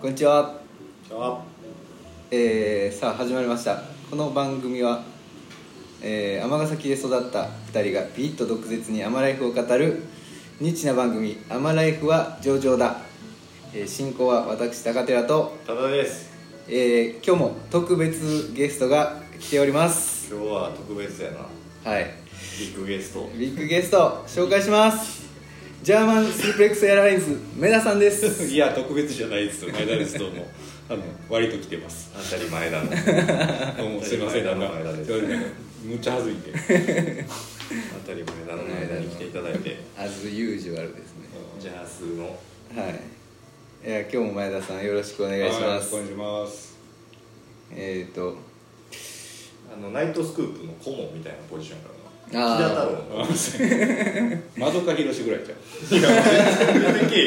こんにちは、えー、さあ始まりました。この番組はえー尼、崎で育った2人がピリッと毒舌にアマライフを語るニッチな番組「アマライフは上々だ」えー進行は私高寺と、ただです。えー今日も特別ゲストが来ております。今日は特別やな。はい。ビッグゲスト。ビッグゲスト紹介しますジャーマンスープレックスエアラインズメダさんです。いや特別じゃないですよ。前田です。どうも。あの割と来てます。当たり前だのどうも。すいませんなんか前田です。むっちゃ恥ずいんで。当たり前だの前田に来ていただいて。As usual ですね。ジャースの。はい。いや今日も前田さんよろしくお願いします。はいお願いします。えっ、ー、と。あのナイトスクープの顧問みたいなポジションからあー。木田太郎まどかひろしぐらいじゃんいや全然けえへ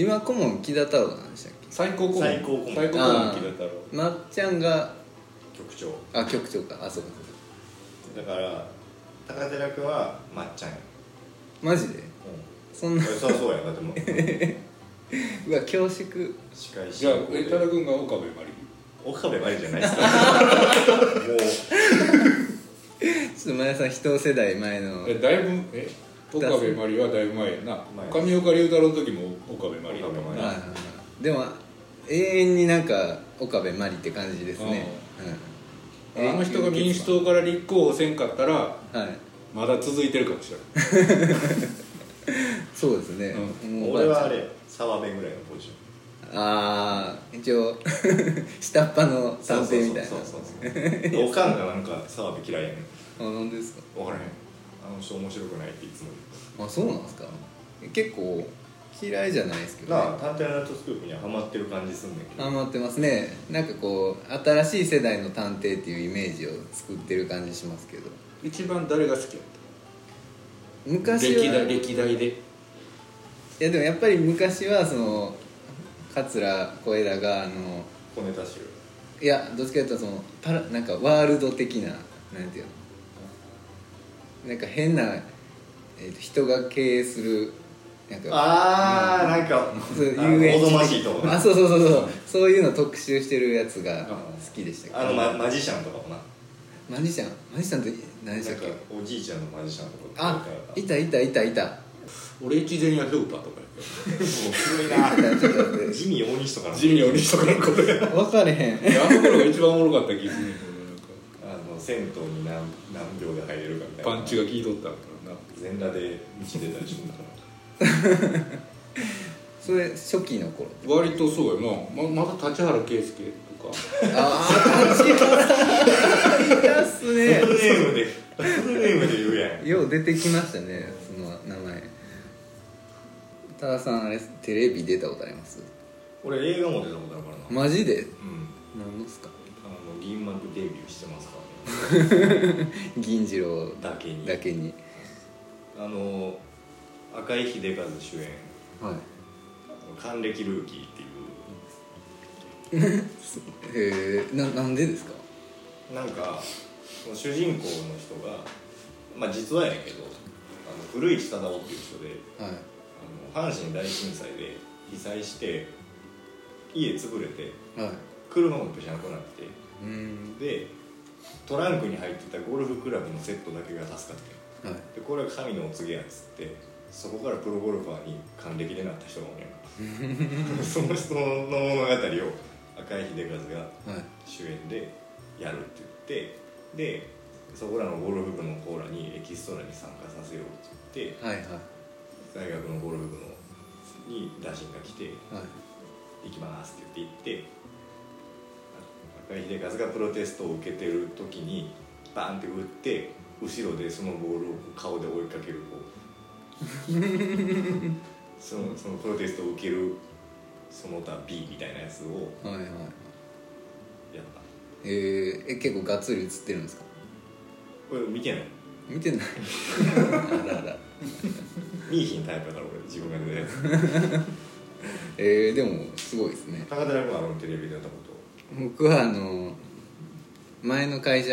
ん今顧問木田太郎なんでしたっけ？最高顧問。最高顧問。最高顧問木田太郎。まっちゃんが局長。あ局長か。あそうかそうか。だから高寺君はまっちゃんや。マジで？そんなそりゃそうやだってもう。うわ恐縮。司会じゃあ進行でえ多田君が岡部真岡部真理じゃないですか。もう ちょっと前田さん一世代前の理えだいぶえ岡部真理はだいぶ前やな。前上岡龍太郎の時も岡部真理やったもん岡部真理な。はいはいはい。でも永遠になんか岡部真理って感じですね、うん、あの人が民主党から立候補せんかったらはい。まだ続いてるかもしれない そうですね、もう俺はあれ澤部ぐらいのポジションああ一応 下っ端の探偵みたいな。そうそうそうそうおかんがなんか澤部嫌いやねん。あなんですか？分からへん。あの人面白くないっていつも言あそうなんですか？結構嫌いじゃないですけど、ね、うなあ探偵ナイトスクープにはハマってる感じすんねんけど。ハマってますね。なんかこう新しい世代の探偵っていうイメージを作ってる感じしますけど。一番誰が好きやった？昔は歴代歴代で。いやでもやっぱり昔はその桂小枝があの小ネタ集いやどっちかというとそのパラなんかワールド的ななんていうの？なんか変な、えーと人が経営するなんかああなんかそう遊園地。おぞましいとこなあそうそうそうそう。そういうの特集してるやつが好きでしたけど。あのママジシャンとかもな。マジシャン？マジシャンって何でしなんかたっけおじいちゃんのマジシャンとかあいたいたいたいた。俺一前やひょうたとか古いな。待ってちょっと待ってジミー大西とかの地味に鬼とかのことや。分かれへん。あの頃が一番おもろかった気するあの銭湯に何何秒で入れるかみたいな。パンチが効いとったからな。全裸で道出たりするんだからそれ初期の頃割とそうや。なままだ立原圭介とか。ああ立原 いたっすフルねネームでフルネームで言うやん。よう出てきましたね多田さんあれテレビ出たことあります？俺映画も出たことあるからな。マジで？うん。何ですか？あの銀幕デビューしてますからね。銀次郎だけに。だけに。あの赤井秀和主演。はい「還暦ルーキー」っていう。へえななんでですか？なんか主人公の人がまあ実はやけどあの古市忠夫っていう人ではい阪神大震災で被災して家潰れてはい。車もぺしゃんこなってうん。でトランクに入ってたゴルフクラブのセットだけが助かってはい。でこれは神のお告げやっつってそこからプロゴルファーに還暦でなった人がお その人の物語を赤井秀和がはい。主演でやるって言ってでそこらのゴルフ部のコーラにエキストラに参加させようって言ってはいはい大学のゴルフ部のに打診が来てはい「行きます」って言って行って赤井秀和がプロテストを受けてる時にバーンって打って後ろでそのボールを顔で追いかけるこう そのそのプロテストを受けるその他 B みたいなやつをはいはい。やった。えー、え結構がっつり映ってるんですか？これ見てない。見てない。あらあら見いひんタイプだから俺自分が出たやつえー、でもすごいですね。高寺君はあのテレビでやったこと。僕はあの前の会社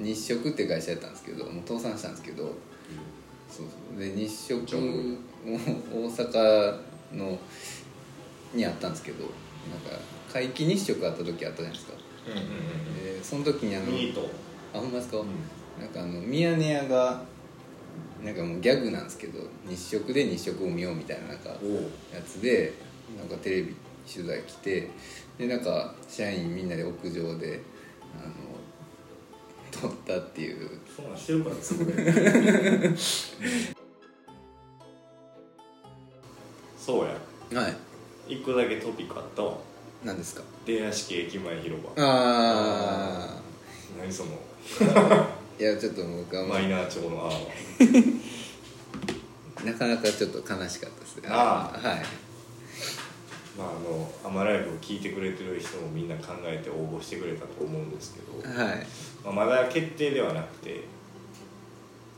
日食って会社やったんですけどもう倒産したんですけどそうそう。で日食も大阪のにあったんですけどなんか皆既日食あった時あったじゃないですか。うんうんうん。でその時にあのミート。あほんまですか、うん。なんかあのミヤネ屋がなんかもうギャグなんですけど日食で日食を見ようみたいななんかやつでなんかテレビ取材来てでなんか社員みんなで屋上であの撮ったっていう。そんなんしてるから潰れるそうや。はい。一個だけトピックあったわ。何ですか？出屋敷駅前広場。あ何その。あ いやちょっと僕は、まマイナー調のあ なかなかちょっと悲しかったですね。あはい。まああのアマライブを聞いてくれてる人もみんな考えて応募してくれたと思うんですけど、はい。まあ、まだ決定ではなくて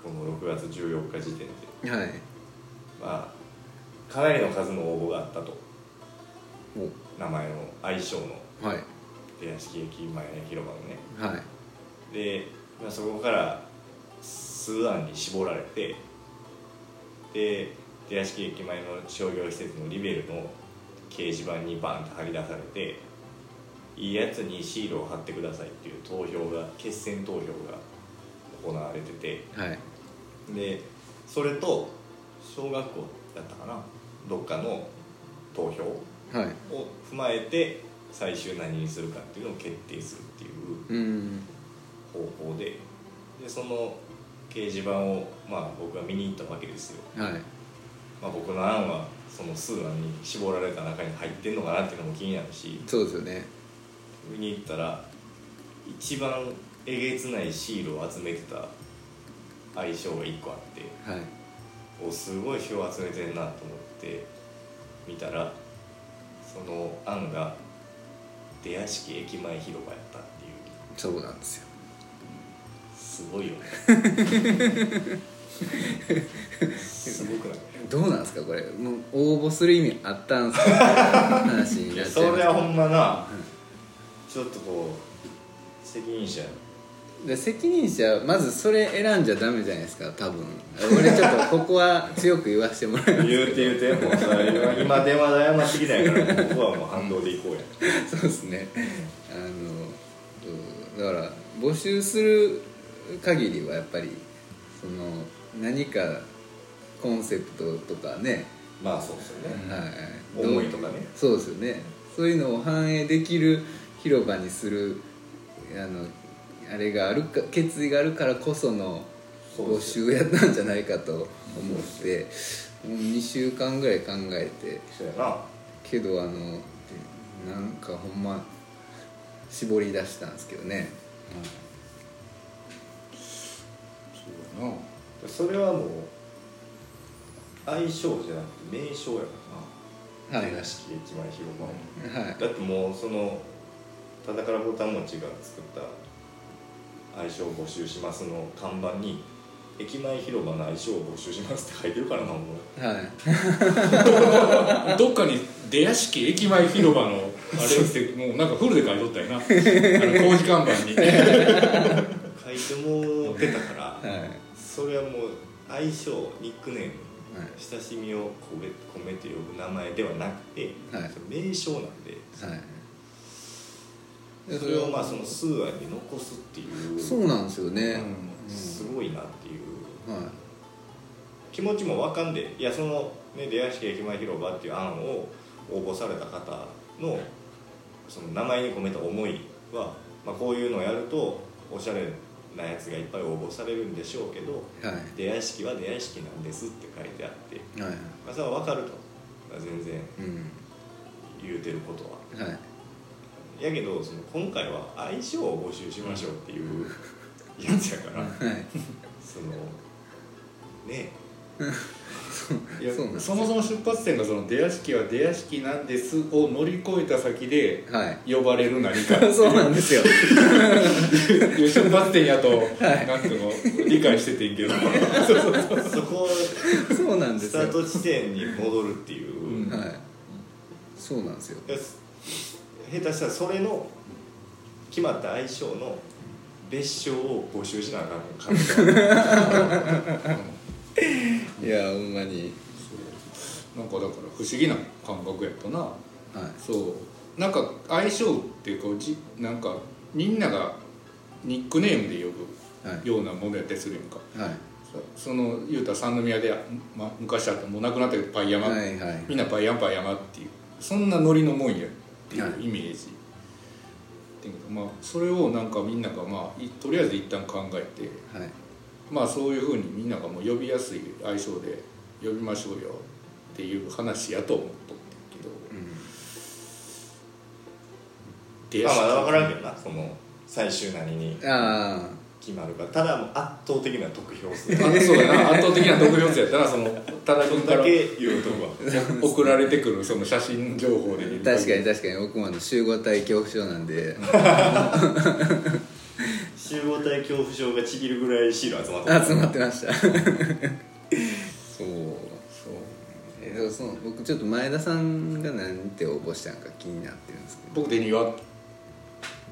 この6月14日時点で。はい。まあかなりの数の応募があったと。お。名前の愛称の。はい。出屋敷駅前広場のね。はい。で、まあ、そこから数案に絞られてで出屋敷駅前の商業施設のリベルの掲示板にバンと貼り出されていいやつにシールを貼ってくださいっていう投票が決選投票が行われててはい。でそれと小学校だったかなどっかの投票はい。を踏まえて最終何にするかっていうのを決定するっていううん方法ででその掲示板を、まあ、僕は見に行ったわけですよ、はい。まあ、僕の案はその数案に絞られた中に入ってんのかなっていうのも気になるしそうですよね。見に行ったら一番えげつないシールを集めてた相性が1個あってはい。おすごい票集めてんなと思って見たらその案が出屋敷駅前広場やったっていう。そうなんですよすごいよね。すごくない？どうなんですか？これ。もう応募する意味あったんすか？話になっちゃいます。それはほんまなちょっとこう責任者。で責任者まずそれ選んじゃダメじゃないですか多分。俺ちょっとここは強く言わせてもらいます言うて言うてもう今電話で謝ってきたんやから僕はもう反動で行こうや。そうですね。あのうんだから募集する限りはやっぱりその何かコンセプトとかね、まあそうですよね。はい、思いとかね。そうですよね。そういうのを反映できる広場にするあのあれがあるか決意があるからこその募集やったんじゃないかと思ってもう2週間ぐらい考えて。けどあのなんかほんま絞り出したんですけどね、そうやなそれはもう相性じゃなくて名称やからな。はい出屋敷駅前広場はい。だってもうその田からぼたもちが作った愛称募集しますの看板に駅前広場の愛称を募集しますって書いてるからなもうはい。どっかに出屋敷駅前広場のあれってもうなんかフルで書いとったよな。あの 工事看板に。書いてもうてたから。はいそれはもう愛称ニックネームはい。親しみを込めて呼ぶ名前ではなくて、はい。それ名称なんで。はい。それをまあその数案に残すっていうそうなんですよね、うん。すごいなっていう。はい。気持ちもわかんでいやその、ね、出屋敷駅前広場っていう案を応募された方のその名前に込めた思いは、まあ、こういうのをやるとおしゃれなやつがいっぱい応募されるんでしょうけどはい。出屋敷は出屋敷なんですって書いてあって、はい。まあ、それは分かると、まあ、全然うん。言うてることは。はい。やけどその今回は相性を募集しましょうっていうやつやから、はい。そのねいやそそもそも出発点がその出屋敷は出屋敷なんですを乗り越えた先ではい。呼ばれる何か。っていそうなんですよ。出発点やと、はい。なんていうの理解しててんけど。そこそうなんですよ。スタート地点に戻るっていう、はい。そうなんですよ。下手したらそれの決まった相性の別称を募集しなあかん可能性があるいやほんまに。なんかだから不思議な感覚やったな。はい。そう。なんか相性っていうかじなんかみんながニックネームで呼はい。ぶようなものやったりするやんか、はい。そその言うたら三宮で、ま、昔あったもうなくなったけどパイ山、はいはいみんなパイヤンパイヤマっていうそんなノリのもんやっていうはい。イメージ、だけどまあそれをなんかみんながまあいとりあえず一旦考えてはいまあそういうふうにみんながもう呼びやすい相性で呼びましょうよっていう話やと思っとってんけど。出まあまだ分からんけけどなその最終何にあ決まるか。ただもう圧倒的な得票数。あそうやな。圧倒的な得票数やったらその多田君から。だけ言うとこ。は送られてくるその写真情報で確かに確かに。僕も集合体恐怖症なんで 集合体恐怖症がちぎるぐらいシール集まって集まってました。そうそう。えでもその僕ちょっと前田さんが何て応募したのか気になってるんですけど。僕出庭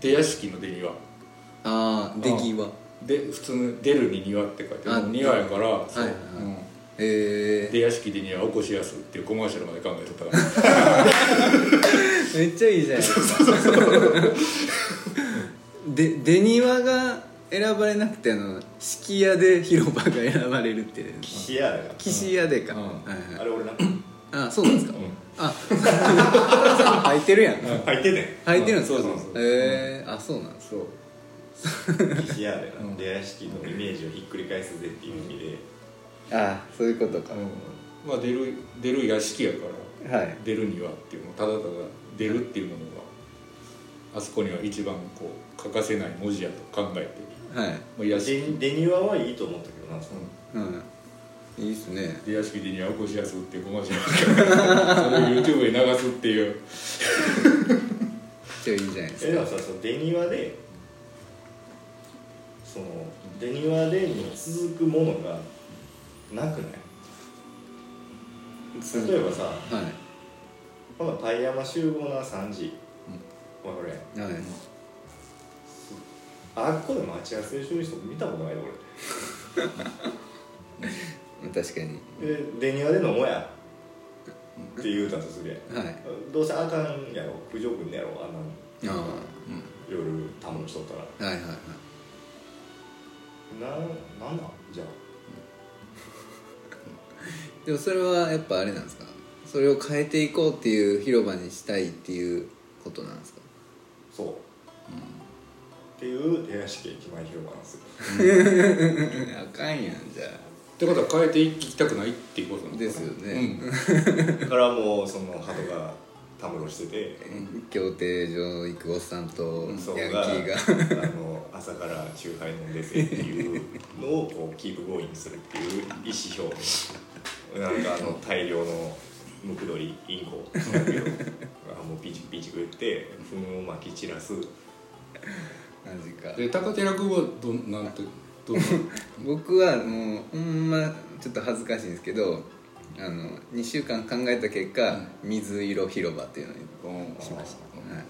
出屋敷の出庭ああ出際。で普通に「出るに庭」って書いてあもう庭やからそう、はいはい。う。ん。え出屋敷で庭起こしやすっていうコマーシャルまで考えとったから。ー、めっちゃいいじゃないですか で出庭が選ばれなくてあの敷屋で広場が選ばれるっていう。岸屋だか岸屋でか、うん。はいらあはい。れ俺なあそうなんですか、あ。ってるやん。入ってんね入ってるんですか、そうそうそう。えー、あそうなんです。そう。ん岸屋でうん。な出屋敷のイメージをひっくり返すぜっていう意味で。あそういうことか、うん。まあ出る出る屋敷やからはい。出る庭っていうのただただ出るっていうものがあそこには一番こう欠かせない文字やと考えてはい。もう屋敷で出庭はいいと思ったけどなその。うん。いいっすね。出屋敷で庭起こしやすっていうコマーシャルそれを YouTube に流すっていう。じゃあいいじゃないですえでもかさその出庭でその出庭でに続くものがなくない？例えばさはこのパイ山集合な3時。わかるやん。いはいあっこで待ち合わせする人見たことないで 確かに。俺で出庭で飲もうや。って言うたとするやんはい。どうせあかんやろ。九条君やろ。あんなあ夜たむろしとったら。あはいはいはい。ななんなんじゃあ。でもそれはやっぱあれなんですか？それを変えていこうっていう広場にしたいっていうことなんですか？そう、っていう出屋敷駅前広場なんです。よ あかんやんじゃってことは変えていきたくないっていうことなのですよね。うん。だからもうその鳩がたむろしてて。あ競艇場行くおっさんとヤンキーが。あの朝からチューハイ飲んでてっていうのをこう keep going するっていう意思表明。なんかあの大量のムクドリインコ あもうピチピチ食って糞をまき散らすマジか。で高寺君はどんなんてどんな？僕はもうほんまちょっと恥ずかしいんですけどあの2週間考えた結果、水色広場っていうのにしました、はい。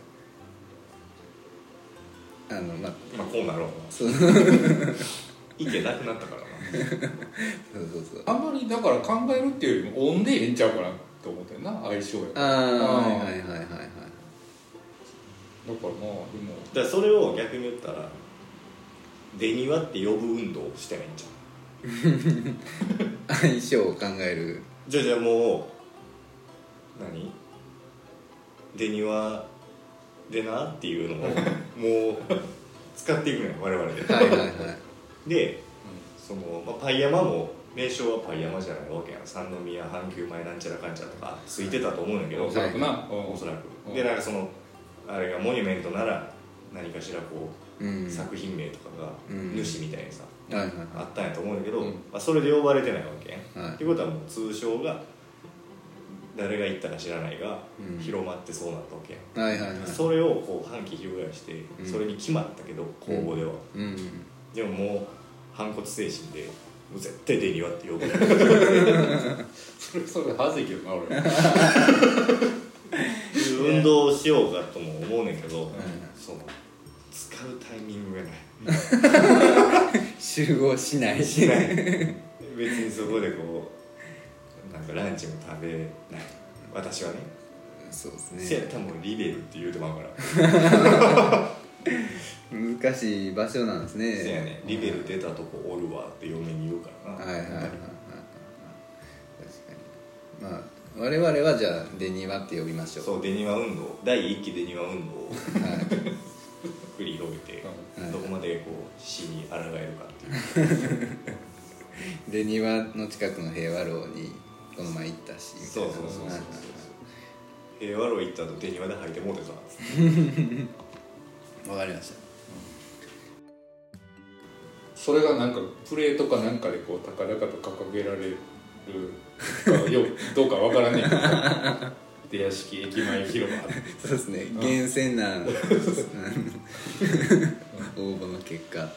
あのまあまあこうなろう。なそう。なくなったからな。そうそうあんまりだから考えるっていうよりもオンでええんちゃうかなって思ってんな相性やから。ああはいはいはいはいはいだからまあでも。だからそれを逆に言ったら出庭って呼ぶ運動をしてないんじゃん。相性を考える。じゃあじゃあもう何？出庭でなっていうのを もう使っていくのよ我々で。はいはいはい。でその、まあ、パイ山も名称はパイ山じゃないわけやん。三宮阪急前なんちゃらかんちゃらとかついてたと思うんだけど。おそらくな、おそらく。うんでなんかそのあれがモニュメントなら何かしらこう、うん。作品名とかがうん。主みたいにさ、はいはいあったんやと思うんだけど、うん。まあ、それで呼ばれてないわけはい。ってことはもう通称が誰が言ったか知らないが、うん。広まってそうなったわけやん、はいはいはい。それをこう半旗翻して、うん。それに決まったけど公募では、うん。でももう反骨精神でもう絶対出庭って呼ぶ。それそれはずいけどな俺 運動をしようかとも思うねんけど、ん。その使うタイミングがない。集合しない。しない。別にそこでこうなんかランチも食べない。私はね。そうですせやねったらもうリベルって言うてまうから。難しい場所なんですね。せやね。リベル出たとこおるわって嫁に言うからな。はいはいはいはいはい。確かに。まあ我々はじゃあデニワって呼びましょう。そうデニワ運動。第一期デニワ運動をはい繰り広げてはい。どこまでこう死に抗えるかっていう。デニワの近くの平和楼にこの前行ったしみたいな。そうそうそうそう。平和楼行った後デニワで履いてもうてさわかりました。それがなんかプレートかなんかでこう高々と掲げられるかよどうかわからねえけど。出屋敷駅前広場。そうですね。厳選なうん。応募の結果。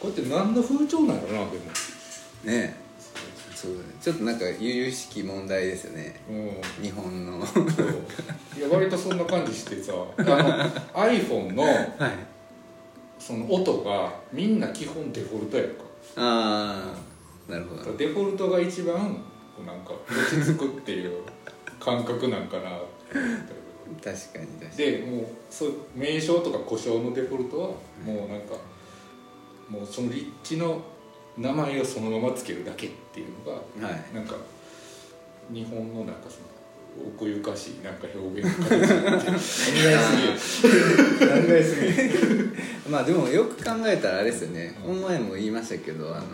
これって何の風潮なのなでも。ねそうちょっとなんか由々しき問題ですよね。うん。日本の。いや割とそんな感じしてさ。あの iPhone のはい。その音がみんな基本デフォルトやんか。ああなるほど。デフォルトが一番なんか落ち着くっていう感覚なんかなって思った確かに確かに。でもうそう名称とか故障のデフォルトはもうなんかもうその立地の名前をそのままつけるだけっていうのがはい。なんか日本のなんかその奥ゆかしいなんか表現の形になって考えすぎる。考えすぎる。まあでもよく考えたらあれですよね、この前も言いましたけどあの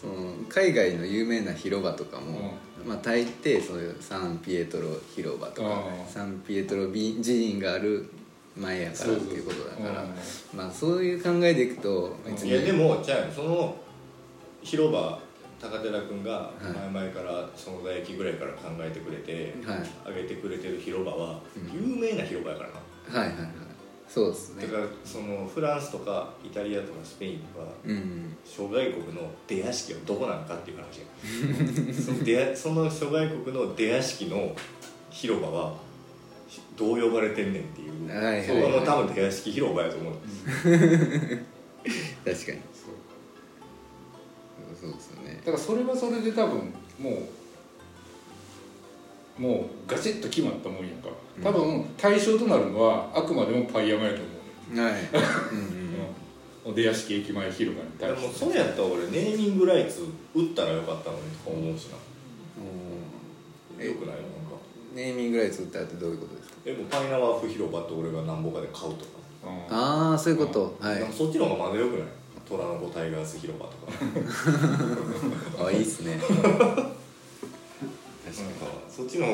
その海外の有名な広場とかも、まあ大抵そういうサンピエトロ広場とかうん。サンピエトロビ寺院がある前やからっていうことだからうん。まあそういう考えでいくと別にいやでもじゃあその広場高寺君がはい。前々からその大駅ぐらいから考えてくれて、はい。上げてくれてる広場はうん。有名な広場やからな、はいはいはいそうですね。だからそのフランスとかイタリアとかスペインとかうん。諸外国の出屋敷はどこなのかっていう話や。その出屋 その諸外国の出屋敷の広場はどう呼ばれてんねんっていう、はいはいはい。それはもう多分出屋敷広場やと思う、確かに。そう。そうですよね。だからそれはそれで多分もうもうガチッと決まったもんやんか多分対象となるのはあくまでもパイ山やと思う、はい。うんうんうん、出屋敷駅前広場にで対して。もそれやったら俺ネーミングライツ打ったらよかったのにとか思うしな。おーよくないのなんか。ネーミングライツ打ったってどういうことですか？えもうパイナワーフ広場って俺が何ぼかで買うとか、うんああそういうこと。はい。でもそっちの方がまだよくない？虎ノ子タイガース広場とか。あいいっすね。確かに。そっちの方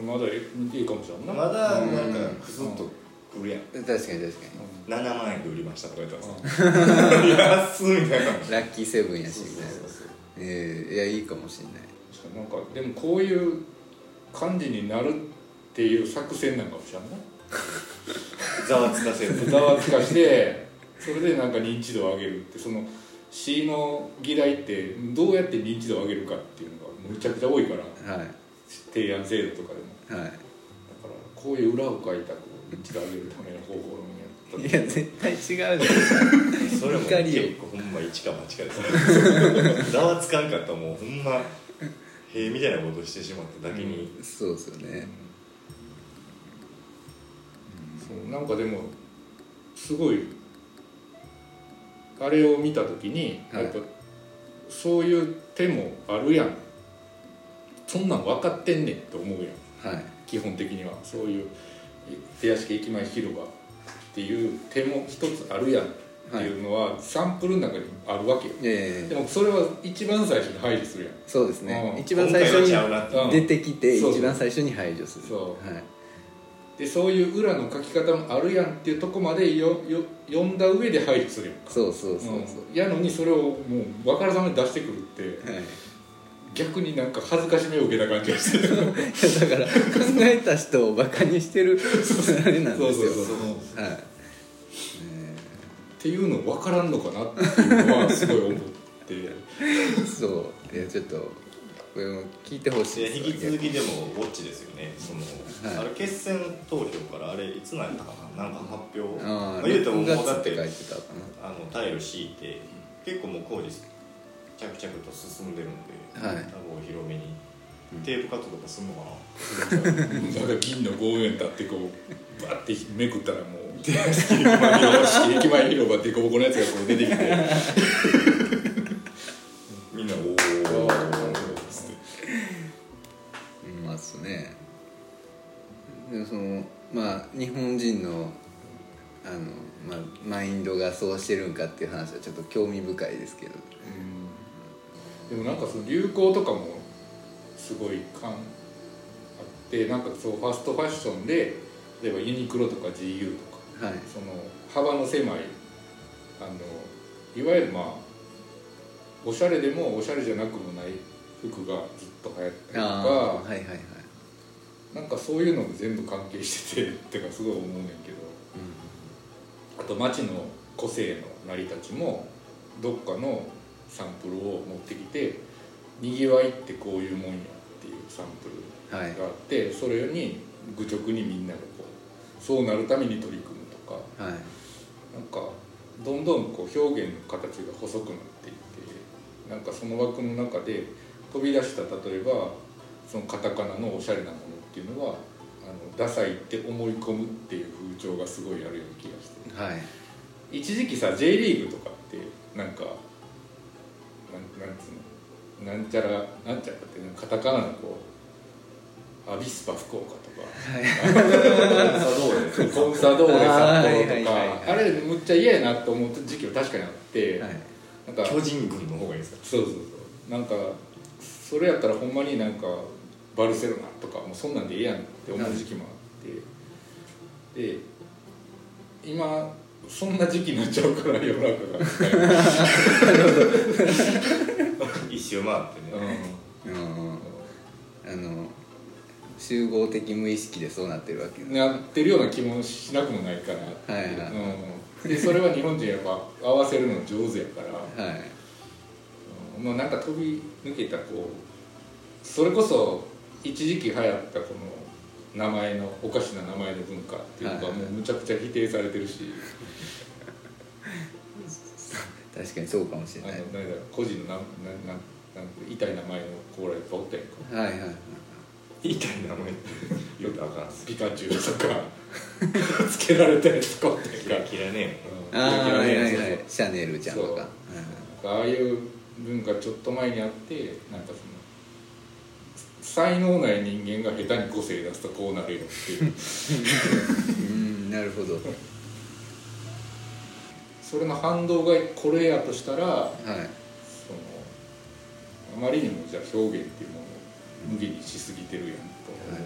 まだいいかもしれんな。がまだうんなんかクスッとくるやん。確かに確かに。7万円で売りましたとか言った。らさ 安っみたいな。ラッキーセブンやし。みたいなええいやいいかもしれない。なんかでもこういう感じになるっていう作戦なんかもしれんな。ざわつかせる。ざわつかしてそれでなんか認知度を上げるって。その詩の議題ってどうやって認知度を上げるかっていうのがむちゃくちゃ多いから。はい提案制度とかでも。はい。だからこういう裏を書いたこう認知度を上げるための方法論やいや絶対違うじゃんそれも結構ほんま一か八かです。ざわつかんかったらもうほんま塀みたいなことしてしまっただけに、そうですよね。そうなんかでもすごいあれを見た時にはい。やっぱそういう手もあるやんそんなん分かってんねんって思うやん。はい。基本的には。そういう出屋敷駅前広場っていう手も一つあるやんっていうのはサンプルの中にあるわけよ。いやいやいや。でもそれは一番最初に排除するやん。そうですね。うん。一番最初に出てきて一番最初に排除する。そう。はい。でそういう裏の書き方もあるやんっていうとこまでよよ読んだ上で排除するやんか。そうそうそうそう。うん。やのにそれをもう分からさまに出してくるって。はい逆になんか恥ずかしめを受けた感じがしてだから考えた人をバカにしてるあれなんですよ。そうそうそうはい。っていうの分からんのかなっていうのはすごい思って。ねそう。いやちょっとこれも聞いてほしい引き続きでもウォッチですよね。その、はい。あれ決選投票からあれいつなんやったかななんか発表。ああまあ言うてももう6月だってって書いてた。かあのタイル敷いて結構もう工事着々と進んでるんで、はい。多分お披露目に。テープカットとかすんのかな。なんか銀の5円立ってこうバッてめくったらもう 駅前駅前広場ってこぼこのやつがこう出てきて。みんなおおおーうんまあそうねでもそのまあ日本人のあの、まあ、マインドがそうしてるんかっていう話はちょっと興味深いですけどでもなんかその流行とかもすごい感あってなんかそうファストファッションで例えばユニクロとか GU とかはい。その幅の狭いあのいわゆるまあおしゃれでもおしゃれじゃなくもない服がずっと流行ったりとかはいはいはい。なんかそういうのも全部関係しててってかすごい思うねんけどあと街の個性の成り立ちもどっかのサンプルを持ってきてにぎわいってこういうもんやっていうサンプルはい。があってそれに愚直にみんながこうそうなるために取り組むとかはい。なんかどんどんこう表現の形が細くなっていってなんかその枠の中で飛び出した例えばそのカタカナのおしゃれなものっていうのはあのダサいって思い込むっていう風潮がすごいあるような気がして。はい。一時期さ J リーグとかってなんかなんなんつうのなんちゃらなんちゃらってカタカナのこうアビスパ福岡とか。コン サドーレ札幌とかあれむっちゃ嫌やなって思った時期は確かにあって、はい。なんか巨人軍の方がいいですか？そうそうそう。なんかそれやったらほんまになんかバルセロナとかもうそんなんでええやんって思う時期もあって、で今そんな時期になっちゃうから世の中が。一周回ってね。うん。あの集合的無意識でそうなってるわけうん、なってるような気もしなくもないかなって、はいはい。うん、でそれは日本人やっぱ合わせるの上手やから、はい。うん。もうなんか飛び抜けたこうそれこそ一時期流行ったこの名前のおかしな名前の文化っていうのがはい。もうむちゃくちゃ否定されてるし、確かにそうかもしれあのないなんだ個人のなんなんなんなんて痛い名前の子らいっぱいおったやんか。はいはい言いたい。名前言うかんっす。ピカチュウとか つけられたやつったキラキラね。うん。ああはいはいはい。シャネルちゃんとか。そう。ああいう文化ちょっと前にあってなんかその才能ない人間が下手に個性出すとこうなるよっていう。うんなるほどそれの反動がこれやとしたらはい。そのあまりにもじゃあ表現っていうものを無限にしすぎてるやんと思う、はい。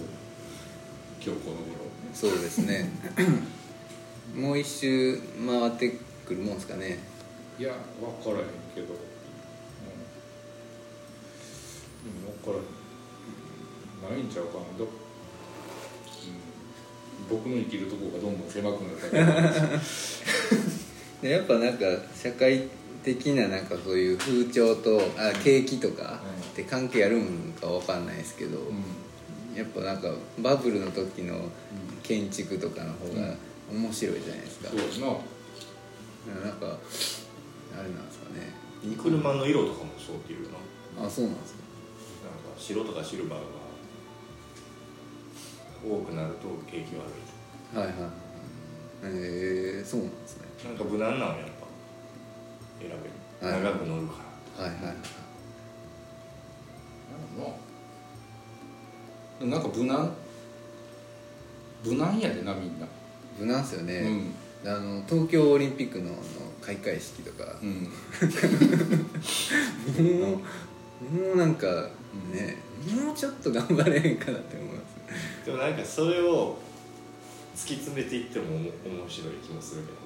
今日この頃。そうですね。もう一周回ってくるもんですかね。いや分からへんけど、うん、でも分からへん。ないんちゃうかな。ど、うん、僕の生きるとこがどんどん狭くなったからでやっぱなんか社会的ななんかそういう風潮とあ景気とかって関係あるんかわかんないですけど、やっぱなんかバブルの時の建築とかの方が面白いじゃないですか、そうやな。なんかあれなんですかね。車の色とかもそうっていうな。あそうなんですか。なんか白とかシルバーが多くなると景気悪はいはいはい。へえそうなんですね。いなんか無難なのやっぱ。選べる、はい。長く乗るから。はいはい。はいなんなんか無難？無難やでなみんな。無難っすよね、うん。あの東京オリンピックのあの開会式とか、うん。もうもうなんかね、もうちょっと頑張れへんかなって思います。でもなんかそれを突き詰めていっても面白い気もするけどな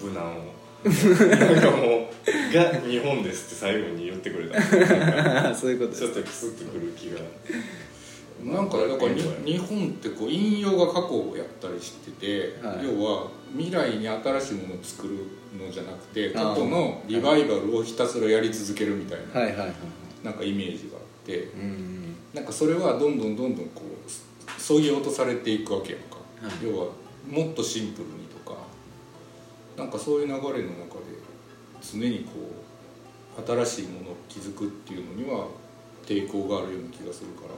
無難を。なんかもう「が日本です」って最後に言ってくれた。らなんかそういうことです。ちょっとキスってくる気が。なんかだからに日本ってこう引用が過去をやったりしてて、はい。要は未来に新しいものを作るのじゃなくて過去のリバイバルをひたすらやり続けるみたいな、はいはいはいなんかイメージがあってうんなんかそれはどんどんどんどんこうそぎ落とされていくわけやんか、はい。要はもっとシンプルになんかそういう流れの中で常にこう新しいものを築くっていうのには抵抗があるような気がするから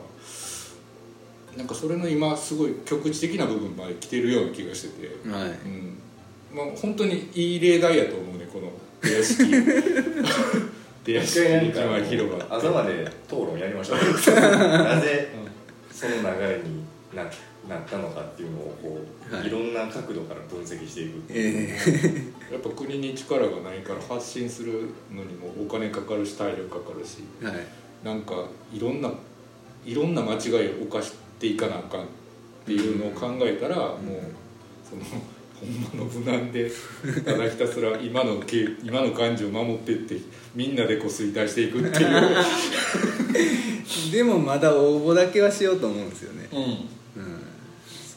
なんかそれの今すごい局地的な部分まで来てるような気がしてて、はい。うん。まあ、本当にいい例題やと思うねこの出屋敷。出屋敷駅前広場朝まで討論やりましょう。なぜその流れにななったのかっていうのをこう、はい。い、ろんな角度から分析していくっていう、え やっぱ国に力がないから発信するのにもお金かかるし体力かかるしえはい。なんかいろんないろんな間違いを犯していかなあかんっていうのを考えたら、もうそのほんまの無難でただひたすら今のけ今の感じを守ってってみんなでこう衰退していくっていう、でもまだ応募だけはしようと思うんですよね。うん、うん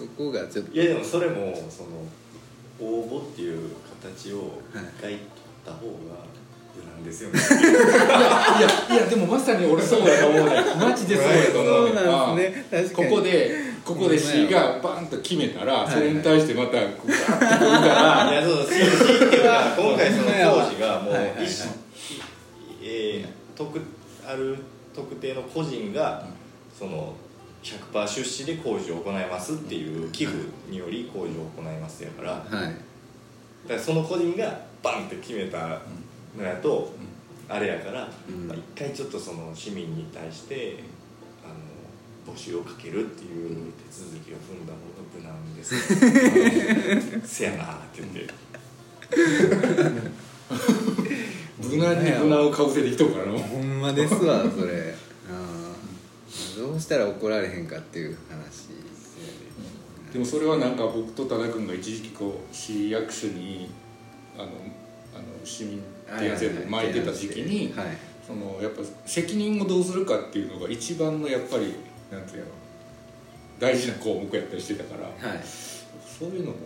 そこがちょっといやでもそれもその応募っていう形を一はい回取った方が無難ですよね、いやいやでもまさに俺そうやと思うねマジでそうやと思そううねなんですね。確かに。ここでここで C がバンと決めたらい。それに対してまたガーッとくるから。いやそう強いっていうか今回その当時がもうはいはいえー特ある特定の個人がその100%出資で工事を行いますっていう寄付により工事を行いますやから。だかはいらその個人がバンって決めたのやとあれやからうん。まあ一回ちょっとその市民に対してあの募集をかけるっていう手続きを踏んだ方が無難です。ね せやなって言って。無難に無難をかぶせてきとるからなほんまですわそれ。あ ーどうしたら怒られへんかっていう話でもそれはなんか僕と多田君が一時期こう市役所にあのあの市民ってやつで巻いてた時期にはいそのやっぱ責任をどうするかっていうのが一番のやっぱりなんていうの大事な項目やったりしてたからはい。そういうのも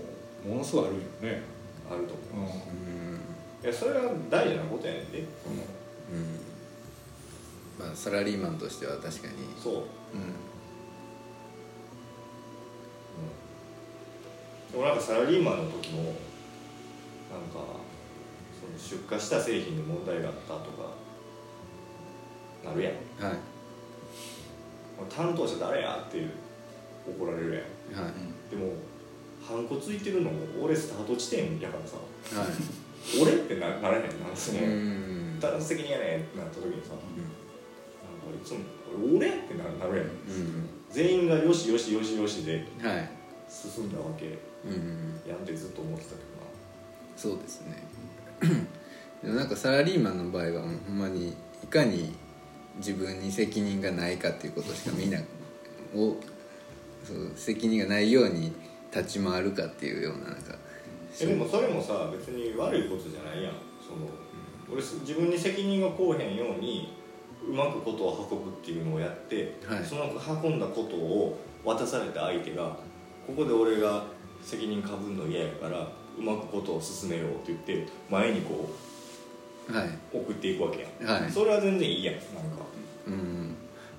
ものすごいあるよね、あると思うううん。いやそれは大事なことやねんでそのうんまあサラリーマンとしては確かに。そう、うん、うん。でもなんかサラリーマンの時もなんかその出荷した製品に問題があったとかなるやん。はい。担当者誰やって怒られるやん。はい。でもハンコついてるのも俺スタート地点やからさ。はい。俺ってなならへんなんその？うん。ただ責任やねんってなった時にさ、なん。かいつも俺ってななるやん。うん全員がよしよしよしよしではい。進んだわけ。うんやんってずっと思ってたけどそうですね。でもなんかサラリーマンの場合はほんまにいかに自分に責任がないかっていうことしかみんなをそう責任がないように立ち回るかっていうようななんかえでもそれもさ別に悪いことじゃないやん。その俺す自分に責任がこうへんようにうまくことを運ぶっていうのをやって、はい。その運んだことを渡された相手がここで俺が責任かぶんの嫌やからうまくことを進めようって言って前にこはい。う送っていくわけやん、はい。それは全然いいやんなんか。うん。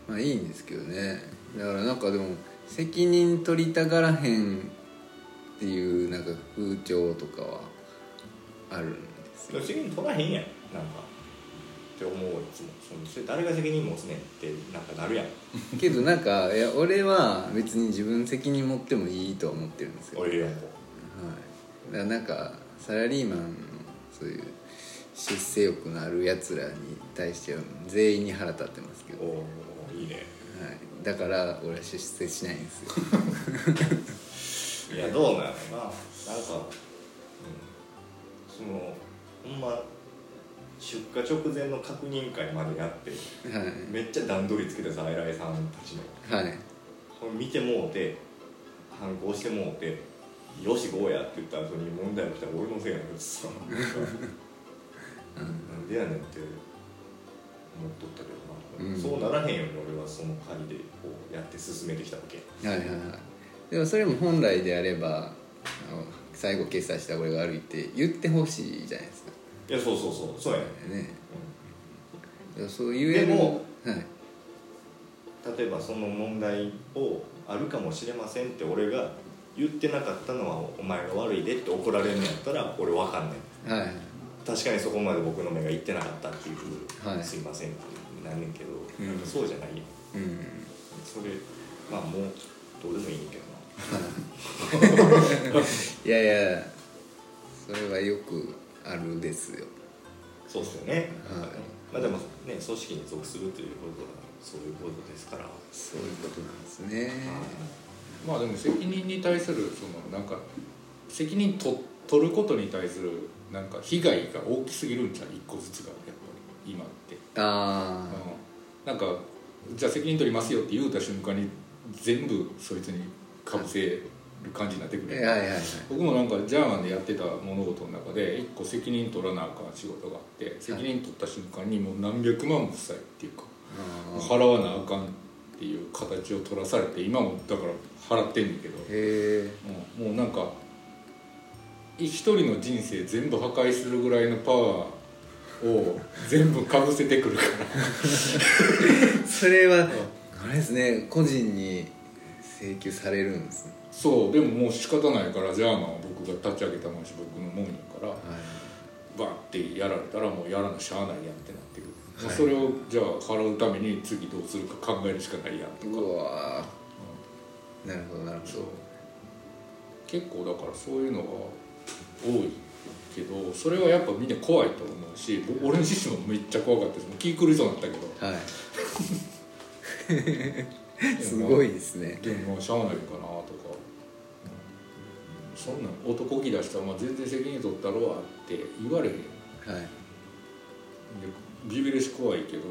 まあいいんですけどね。だからなんかでも責任取りたがらへんっていうなんか風潮とかはあるんですよ。責任取らへんやんなんかって思ういつもそのそれ誰が責任持つねんってなんかなるやん。けどなんかいや俺は別に自分責任持ってもいいとは思ってるんですよ、はい、俺や。んこだからなんかサラリーマンのそういう出世欲のあるやつらに対しては全員に腹立ってますけど、はい、おおいいね。だから俺は出世しないんですよ。いやどうなのな。なんか、うん、そのほんま出荷直前の確認会までやってはい。めっちゃ段取りつけてさ偉いさんたちの。はい。これ見てもうて反抗してもうてよしゴーやって言った後に問題が来たら俺のせいやねんさなんかなんでやねんって思っとったけどな、うん。そうならへんように俺はその仮でこうやって進めてきたわけ。はいはいはい。でもそれも本来であれば最後決済した俺が悪いって言ってほしいじゃないですかいやそうそうそう。そうやねん。ね。いやそう言える。でもはい。例えばその問題をあるかもしれませんって俺が言ってなかったのはお前が悪いでって怒られるんやったら俺わかんないはい。確かにそこまで僕の目がいってなかったっていう、はい。すいませんってなんねんけどうん。そうじゃないよ。うん。それまあもうどうでもいいんだけど いやいやそれはよくあるですよ。なそうっすよね、はい。まあでもね組織に属するということはそういうことですから、そういうことなんですね。まあでも責任に対するそのなんか責任と取ることに対するなんか被害が大きすぎるんじゃん一個ずつがやっぱり今って、あうん、なんかじゃあ責任取りますよって言うた瞬間に全部そいつにかぶせる感じになってくる。いはいはい。僕もなんかジャーマンでやってた物事の中で一個責任取らなあかん仕事があって責任取った瞬間にもう何百万も負債っていうか払わなあかんっていう形を取らされて今もだから払ってんねんけどもうなんか一人の人生全部破壊するぐらいのパワーを全部かぶせてくるから。それはあれですね個人に請求されるんですねそうでももう仕方ないからジャーマンは僕が立ち上げたもんし僕のもんやからはい。バッてやられたらもうやらなしゃあないやんってなってくる、はい。それをじゃあ払うために次どうするか考えるしかないやんとか。うわー。なるほどなるほど。結構だからそういうのが多いけどそれはやっぱみんな怖いと思うし僕俺自身もめっちゃ怖かったです。もう気狂いそうになったけど。はい。すごいですね。でもまあしゃあないかなとか、そんなん男気出したら、まあ、全然責任取ったろわって言われへん。はい。でビビるし怖いけど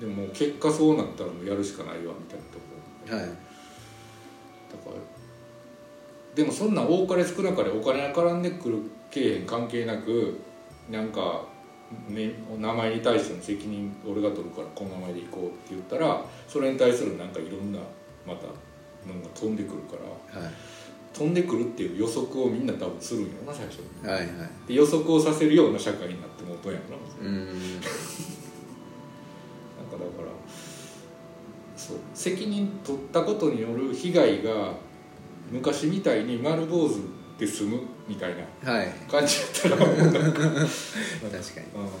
でも結果そうなったらもうやるしかないわみたいなとこ。はい。だからでもそんなん多かれ少なかれお金が絡んでくるけえへん関係なくなんか、ね、名前に対しての責任俺が取るからこの名前で行こうって言ったらそれに対するなんかいろんなまたのが飛んでくるからはい飛んでくるっていう予測をみんな多分するんやな最初に。はいはい。で予測をさせるような社会になってもうとんやろな。うーん。なんかだからそう責任取ったことによる被害が昔みたいに丸坊主で済むみたいなはい。感じやったらもうなんか、うん、確かに。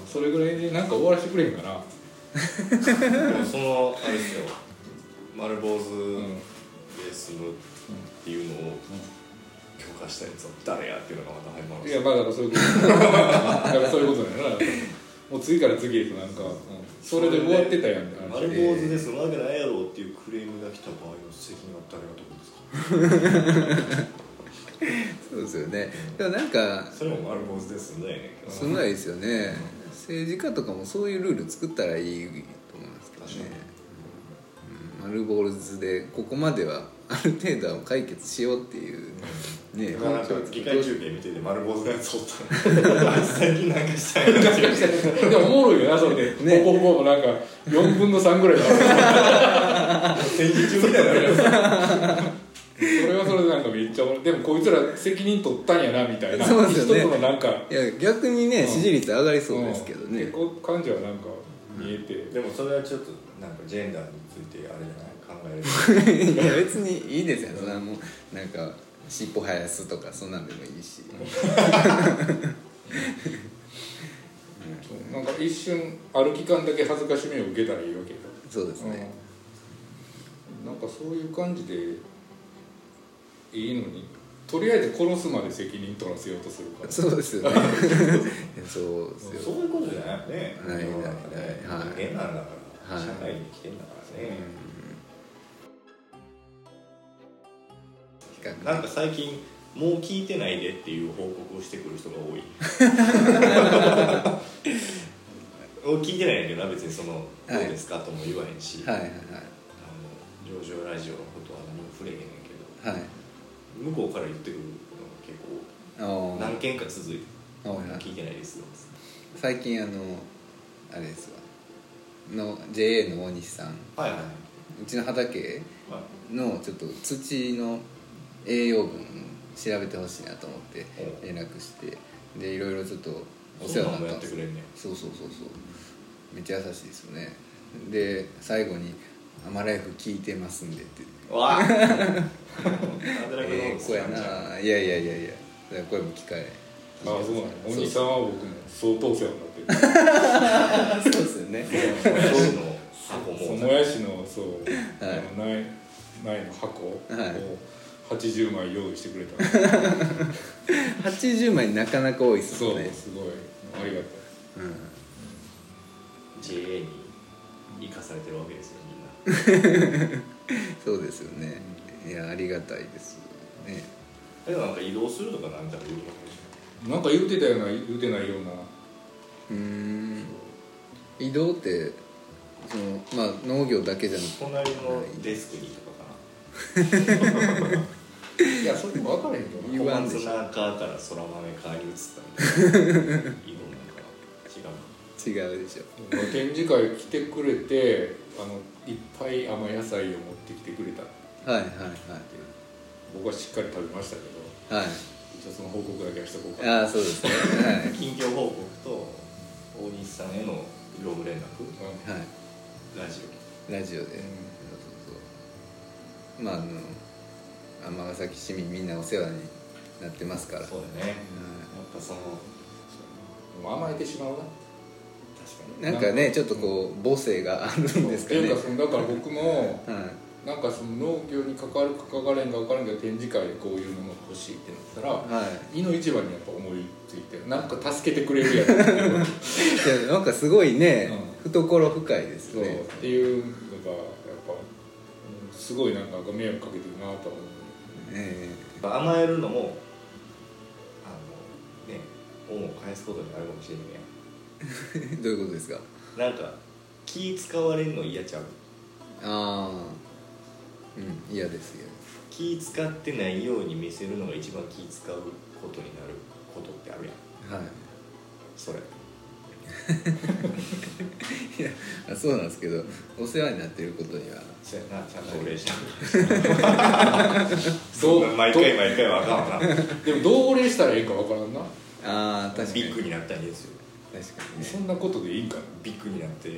それぐらいでなんか終わらせてくれへんかな、でもそのあれですよ。丸坊主うんで済むっていうのを許可したやつは誰やっていうのがまた始まるんいやまあだからそういうこと。だからそういうことだよなもう次から次へとなんか、うん。それで終わってたやんって話丸坊主で済むわけないやろうっていうクレームが来た場合の責任は誰が取るんですか？そうですよね。でもなんかそれも丸坊主で済んだやね。んけどそんないですよね。政治家とかもそういうルール作ったらいいと思いますけどね。うん。丸坊主でここまではある程度は解決しようっていうねなんか議会中継見てて丸坊主のやつおった最近なんかしたんやなっていう。でもおもろいよ。なそれで、ねポコポコもなんか4分の3ぐらいだ戦時中みたいなの。や つそれはそれでなんかめっちゃおもろい。でもこいつら責任取ったんやなみたいな。そうですよね。一つのなんか。いや逆にね支持率上がりそうですけどねうん。結構感じはなんか。見えて、でもそれはちょっとなんかジェンダーについてあれじゃない？考える。いや別にいいですよ。それはもうなんか尻尾生やすとかそんなんでもいいし。そ うなんか一瞬ある期間だけ恥ずかしめを受けたらいいわけよ。そうですね。うん。なんかそういう感じでいいのにとりあえず殺すまで責任取らせようとするから。そうですよね。そうですよそういうことじゃないよね。ないないはい。人間なんだから、はい。社会に来てんだからね、比較なんか最近もう聞いてないでっていう報告をしてくる人が多い。聞いてないんやけどな別にその「どうはいですか?」とも言わへんし、はいはいあの上場ラジオのことは何も触れへんけど。はい。はい向こうから言ってくるのが結構あ何件か続いて聞いてないですよ。最近あのあれですわ。の JA の大西さん。はいはい。うちの畑はい。のちょっと土の栄養分調べてほしいなと思ってお連絡してでいろいろちょっとお世話になったんですそうそうそうそう。めっちゃ優しいですよね。で最後に「アマライフ聞いてますんで」って。わあ。ええ子やな。い。やいやいやいや。声も聞かれああそうなのお兄さそんは僕も相当お世話になってる。う そうですよね。そうも。もやしのそう、はい。あの苗苗の箱をはい80枚用意してくれた。80枚なかなか多いですそうねすごい。ありがたい。うん。JA に生かされてるわけですよみんな。そうですよね。いやありがたいですね。でもなんか移動するとかなんちゃら言うてまなんか言うてたような言うてないような。うーん。移動ってそのまあ農業だけじゃなくて隣のデスクにとかか いやそれも分からへんけど言わんでしょ小松菜側から空豆側に移ったみたいな移動なんかな違う違う。でしょ展示会来てくれてあのいっぱい甘野菜を持ってきてくれた。はいはい僕はしっかり食べましたけど。はい。はい一応その報告だけはしとこうかな。ああそうですね。はい。近況報告と大西さんへの業務連絡。うんはい。ラジラジオで、うん。そうそうそう。まああの尼崎市民みんなお世話になってますから。オそうだね。やっはぱその甘えてしまうな。確かいなんかねちょっとこう母性があるんですかね。っていうかそのだから僕もはい。なんかその農業に関わるか関われんか分からんけど展示会でこういうのが欲しいってなったらはい。胃の一番にやっぱ思いついてなんか助けてくれるやろって。い ういやなんかすごいね、う懐深いですそう。っねていうのがやっぱうんすごいなんか迷惑かけてるなとは思うえ甘えるのもあのね恩を返すことになるかもしれないやえ どういうことですか？んなんか気使われるの嫌ちゃう？ああうん嫌です嫌です気使ってないように見せるのが一番気使うことになることってあるやん。はい。それ いやあそうなんですけどお世話になっていることには。そうやなちゃんとお礼した どうそんな毎回毎回はあかんわな。でもどうお礼したらいいか分からんな。ああ確かに。ビッグになったらいいですよ。確かにね。そんなことでいいんかな。ビッグになって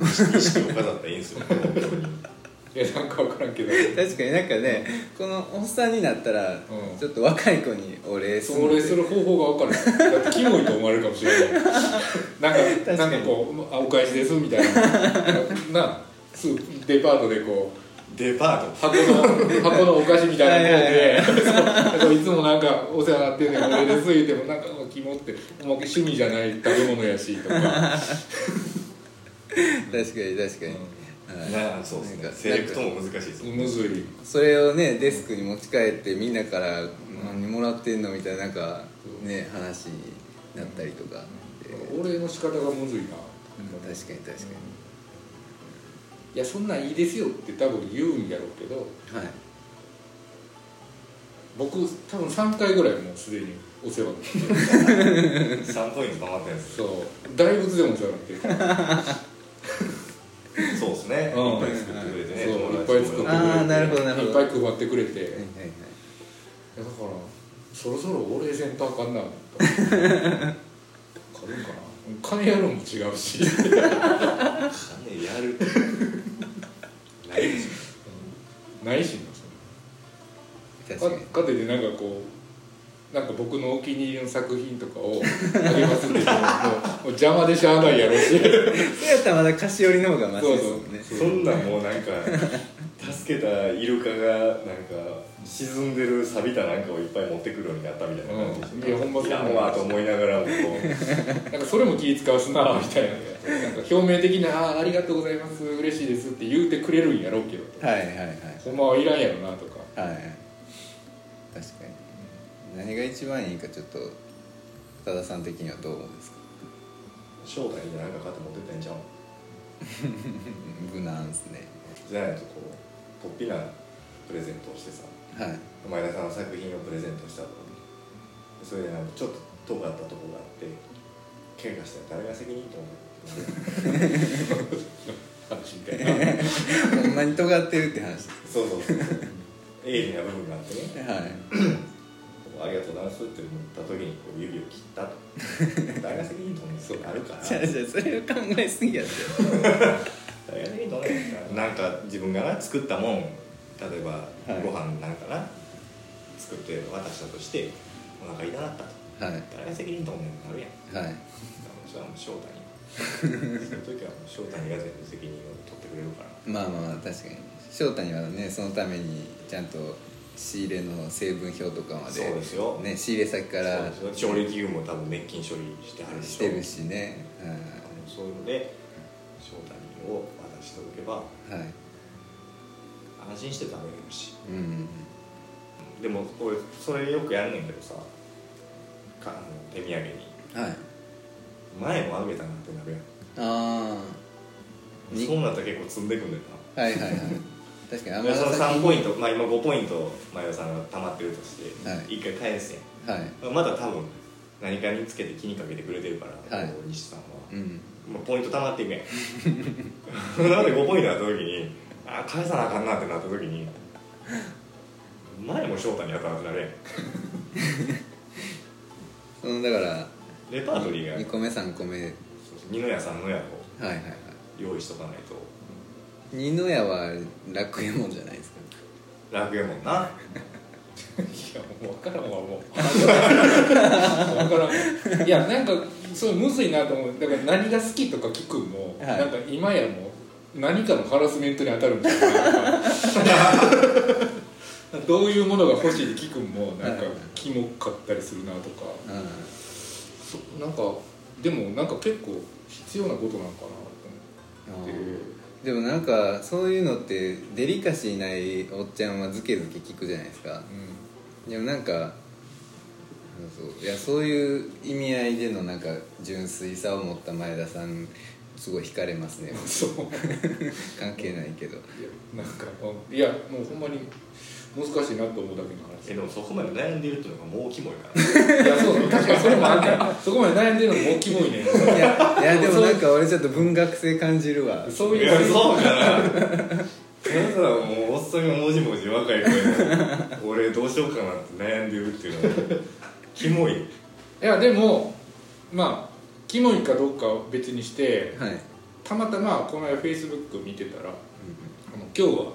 意識を飾ったらいいんですよ。本当にいやなんか分からんけど。確かになんかねこのおっさんになったら、ん。ちょっと若い子にお礼するそれする方法が分からないだってキモいと思われるかもしれない。なんかなんかこうあお返しですみたいな。なスーデパートでこうデパート？箱の箱のお菓子みたいなのはい でいつもなんかお世話になってんねんお礼です言うてもなんかもうキモって趣味じゃない食べ物やしとか、確かに確かに、はいなあそうですなんかねセレクトも難しいですむずいそれをねデスクに持ち帰ってみんなから「何もらってんの?」みたいななんかね話になったりとか、でお礼の仕方がむずいな。確かに確かいやそんなんいいですよって多分言うんやろうけどにはい。僕多分3回ぐらいもうすでにお世話になって。る3ポイント溜まってるんですそう。大仏でもお世話になってる そうですね。うん。いっぱい作ってくれてねそういっぱい作ってくれて。あーなるほどなるほど。いっぱい配ってくれて、はいはいはいだからそろそろお礼せんとあかんなと思って。軽いかな。金やるのも違うし。金やる。ないでしないしかに。かかといってなんかこうなんか僕のお気に入りの作品とかをあげますって言ってももう邪魔でしゃあないやろし。それやったらまだ菓子折りの方がマシですもんね。ょそんなんもうなんか助けたイルカがなんか沈んでる錆びたなんかをいっぱい持ってくるようになったみたいな感じうん。いやほんまそう。いらんわと思いながらもこう。なんかそれも気使わすなみたいな。なんか表面的な「あーありがとうございます。嬉しいです」って言うてくれるんやろうけど。はいはいはい。ほんまはいらんやろなとか。はい確かに何が一番いいかちょっと多田さん的にはどう思うんですか？正体になんか買って持ってったんちゃう 無難ですね。じゃないとこう突飛なプレゼントをしてさはい。前田さんの作品をプレゼントしたとそれでなんかちょっと尖ったとこがあって怪我したら誰が責任と思う 話みたいな。ほんまに尖ってるって話そうそうそう鋭利な部分があってね。はいありがとうございますって言った時にこう指を切ったと。誰が責任と思うそうあるから。じゃあじゃあそれを考えすぎやって。誰が責任と思うなんか自分がな作ったもん例えばはい。ご飯なんかな、作って渡したとしてお腹痛なったと。はい。誰が責任と思うねんなるやん。はい。それはもう正体に。その時はもう翔太にが全部責任を取ってくれるから。まあまあまあ確かに。翔太にはねそのためにちゃんと仕入れの成分表とかまでそうですよ。ね、仕入れ先から調理器具も多分滅菌処理してはるでしょ。してるしね、そういうので翔太にを渡しておけばうん、はい。安心して食べれるし。うんでもこれそれよくやるねんけどさかあの手土産に。はい。前もあげたなってなるやん。あにそうなったら結構積んでくんねんな。あはいはいはい確かにでその尼3ポイント、まあ、今5ポイント前田さんが溜まってるとして、はい。1回返すやんはい。まだ多分何かにつけて気にかけてくれてるから、はい。西さんは、うん。まあ、ポイント溜まっていくやん。なので5ポイントになった時にあ返さなあかんなってなった時に前も翔太に当たらずなるやん。そのだからレパートリーが2個目3個目。はい二の矢三の矢をはいはい。用意しとかないと二の矢は楽右衛門じゃないですか。楽やもんな。いやもう分からんわもう。分からんいやなんかそうむずいなと思う。だから何が好きとか聞くんも、はい。なんか今やもう何かのハラスメントに当たるんじゃないかな。どういうものが欲しいって聞くんもなんかはい。キモかったりするなとか。うそなんかでもなんか結構必要なことなのかなと思って。んでもなんかそういうのってデリカシーないおっちゃんはズケズケ聞くじゃないですか。うでもなんかそういやそういう意味合いでのなんか純粋さを持った前田さんすごい惹かれますね。ん そう。関係ないけど。いやなんかいやもうほんまに難しいなと思うだけの話。えでもそこまで悩んでるっていうのがもうキモいから。いやそう確かにそれもあんねん。そこまで悩んでるのも大きいもん。ねいやいやでもなんか俺ちょっと文学性感じるわ。そういういやそうかな。ただもうおっさんがもじもじ若い俺どうしようかなって悩んでるっていうのはキモい。いやでもまあキモいかどうかは別にしてはい。たまたまこの間フェイスブック見てたら、あの今日は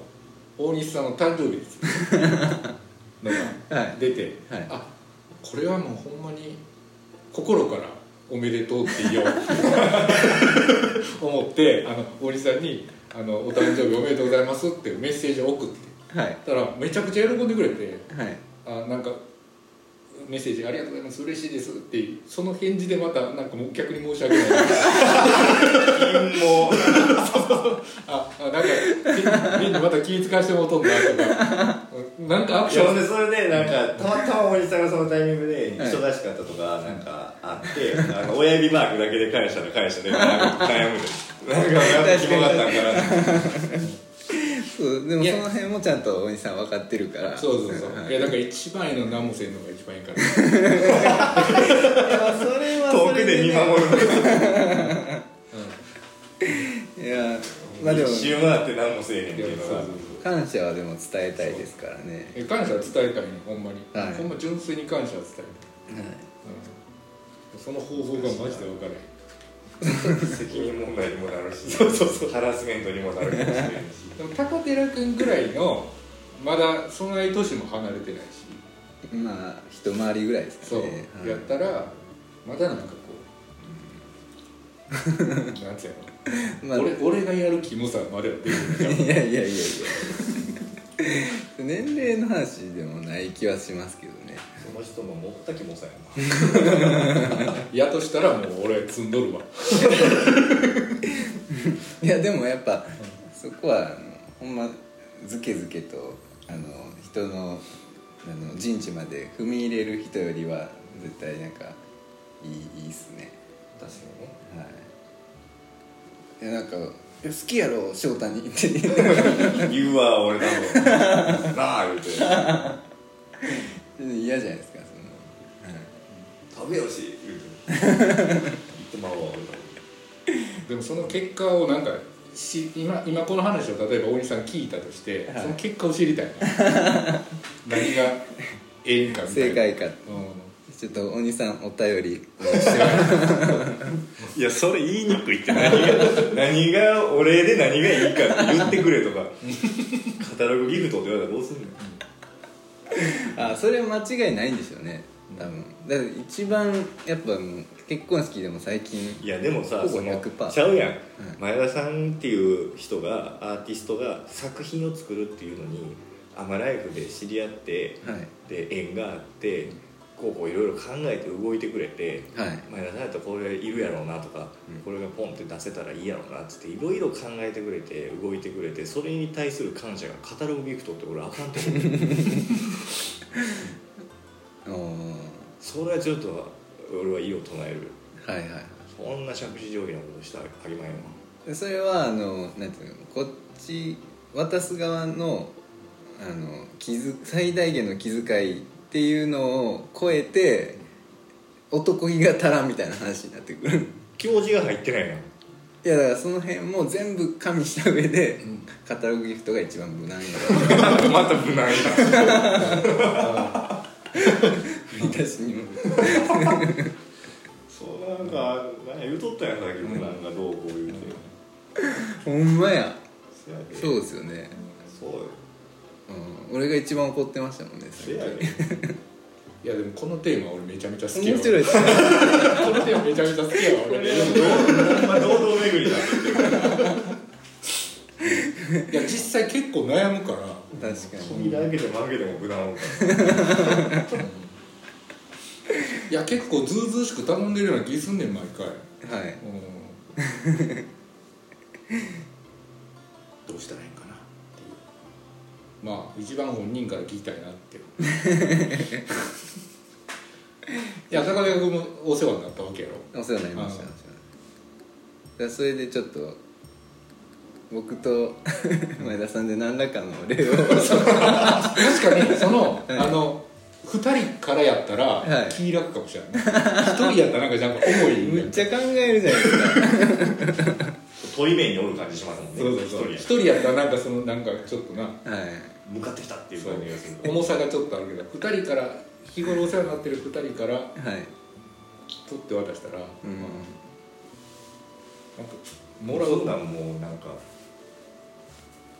大西さんの誕生日です のがはい。出て、はい。あこれはもうほんまに心からおめでとうって言おう。思ってあの大西さんにあの「お誕生日おめでとうございます」っていうメッセージを送って。はい。たらめちゃくちゃ喜んでくれて。はい。あなんかメッセージありがとうございます嬉しいですっていうその返事でまたなんかもう逆に申し訳ない。金も。ああなんかみんなまた気遣わしてもうとんだとか。なんかアクション。でそれでなんかたまたまおじさんがそのタイミングではい。忙しかったとかなんかあって、あの親指マークだけで返したら返したでなんか悩むで。なんかなんかキモかったんかなそうでもその辺もちゃんと大西さん分かってるから。そうそうそう、はい。い、やだから一番いいの何もせんのが一番いいから。いやそれは遠くで見守るいやまあでも。一周回って何もせえへんっていやいうのがそうそう感謝はでも伝えたいですからね。感謝は伝えたいねほんまに、はい。ほんま純粋に感謝は伝えたい、はい。うん、その方法がマジで分からへん責任問題にもなるしそうそうそう。ハラスメントにもなるかもしれないし。でも高寺君ぐらいのまだその年も離れてないし。まあ一回りぐらいですかそう、ねはい。やったらまだなんかこう、なんつうの、まあ俺俺がやるキモさまでは出るいやいやいやいや。年齢の話でもない気はしますけどねその人も持った気もさやな。やとしたらもう俺積んどるわ。いやでもやっぱそこはあのほんまずけずけとあの人のあの陣地まで踏み入れる人よりは絶対なんかいいいいっすね。確かはい。いやなんか好きやろ翔太に。っ て言うわ俺多分。なあ言うて嫌じゃないですかその、食べよし言ってまうわでもその結果をなんかし今今この話を例えば大西さん聞いたとして、はい。その結果を知りたい。な 何がええんかみたいな。正解か。うちょっとお兄さんお便り。いやそれ言いにくいって何が 何がお礼で何がいいかって言ってくれとか。カタログギフトって言われたらどうすんの？あそれは間違いないんでしょうね。多分。だから一番やっぱ結婚式でも最近いやでもさほぼその100%ちゃうやん、前田さんっていう人がアーティストが作品を作るっていうのにアマライフで知り合ってはい。で縁があってこうこういろいろ考えて動いてくれてはい。前田さんやったらこれいるやろうなとか、うん。これがポンって出せたらいいやろうなっつっていろいろ考えてくれて動いてくれてそれに対する感謝がカタログギフトって俺あかんと思う。それはちょっと俺は異を唱える。はいはい。はいそんな杓子定規なことしたらありまへんわ。でそれはあのなんていうのこっち渡す側のあの気づ最大限の気遣いっていうのを超えて男気が足らんみたいな話になってくる。教授が入ってないやんいやだからその辺も全部加味した上で、ん。カタログギフトが一番無難や また無難や。振り出しにも。そうなんか何や言うとったやんさっき無難がどうこう言うて。ほんまや。そうで。すよね、そうよ。うん、俺が一番怒ってましたもんねせやで。いやでもこのテーマ俺めちゃめちゃ好きやわ。面白いですね。このテーマめちゃめちゃ好きやわ俺。ほんま堂々巡りだいや実際結構悩むから。確かに。扉開けても開けても無難いや結構ずうずうしく頼んでるような気すんねん毎回、はい。うん、どうしたらいいまあ一番本人から聞きたいなって。いや高部君もお世話になったわけやろ。お世話になりましたあだからそれでちょっと僕と前田さんで何らかの礼を。確かにその、はい。あの2人からやったらはい。気楽かもしれない、1人やったらなんかなんか重いむっちゃ考えるじゃないですか。問い面におる感じしますもんねそうそうそう。一1人やったらなんかそのなんかちょっとな。はい向かってきたっていう感じがする重さがちょっとあるけど2人から日頃お世話になってる2人からはい。取って渡したら、うん。なんかもらう。もらうなんもうなんか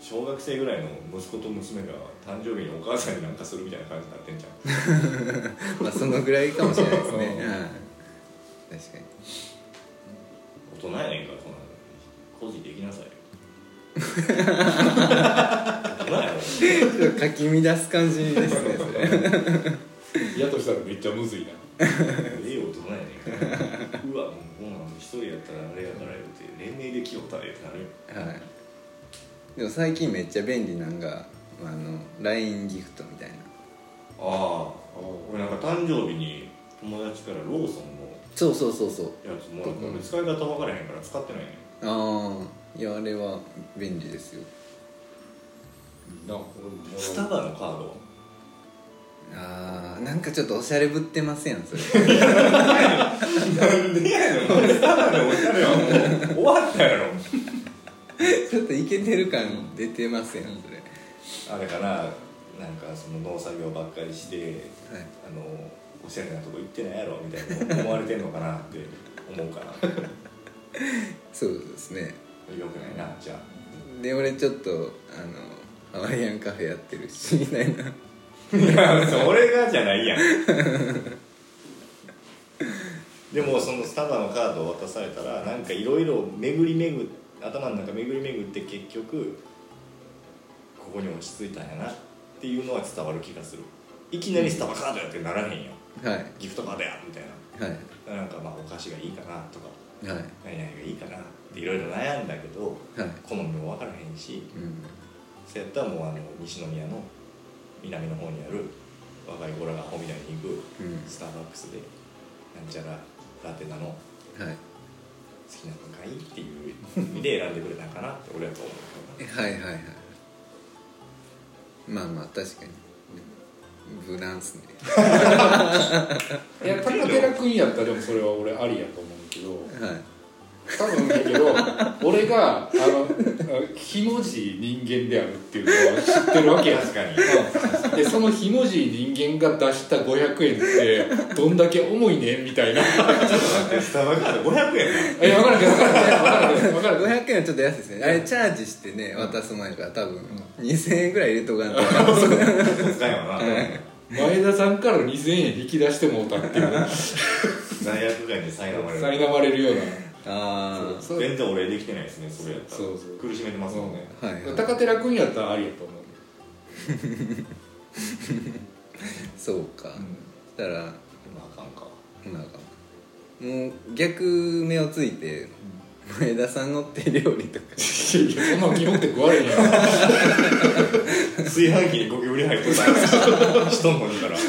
小学生ぐらいの息子と娘が誕生日にお母さんになんかするみたいな感じになってんじゃん。まあそのぐらいかもしれないですね、確かに。大人やねんからそんなの。個人できなさいちょっとかき乱す感じですねそれ。やとしたらめっちゃむずいな。ええ大人やねん。うわもうこんなん一人やったらあれやから言うて連名で来よったでってなる。よはい。でも最近めっちゃ便利なんがあの LINE ギフトみたいな。ああ俺なんか誕生日に友達からローソンのそうそうそうそう。やつもらった。俺使い方分からへんから使ってないねああいやあれは便利ですよ。な俺もスタバのカードあーなんかちょっとおしゃれぶってますやん？それ。なんでやねスタバのおしゃれはもう終わったやろ。ちょっとイケてる感出てますやん？それ。あれかななんかその農作業ばっかりしてはい。あのおしゃれなとこ行ってないやろみたいな思われてんのかなって思うからよ そうですねくないなじゃあ。で俺ちょっとあのハワイアンカフェやってるしみたいな。いやそれがじゃないやん。でもそのスタバのカードを渡されたらなんかいろいろ巡り巡っ頭の中巡り巡って結局ここに落ち着いたんやなっていうのは伝わる気がする。いきなりスタバカードやってならへんよ。はい。ギフトカードやみたいはい。ななんかまあお菓子がいいかなとか。はい。何々がいいかなっていろいろ悩んだけどはい。好みも分からへんしうん。そうやったらもうあの西宮の南の方にある若い子らがアホみたいに行くうん。スターバックスでなんちゃらラテナの好はい。きなのがいいっていう意味で選んでくれたんかなって俺はと思うはいはいはい。まあまあ確かに。無難っすね。いや高寺君やったらでもそれは俺ありやと思うけどはい多分だけど 俺があのひもじい人間であるっていうのは知ってるわけや確かに。うん。でそのひもじい人間が出した500円ってどんだけ重いねんみたいな。ちょっと待ってスタバカード500円？え分からんけど分からんけど分からんけど分からんけど。500円はちょっと安いですね。あれチャージしてね渡す前から多分2000円ぐらい入れとかんと。使使いはな前田さんから2000円引き出してもうたっていう 罪悪感に苛まれる。苛まれるようなあそう。全然お礼できてないですねそれやったら。そうそう。苦しめてますもんね、はいはい。高寺君やったらありやと思う。そうか、そしたらまああかんか。なんかもう逆目をついて前田さんの手料理とか。いやそんなん基本って食われへんやん 炊飯器にゴキブリ入ってたやつ人のにからこ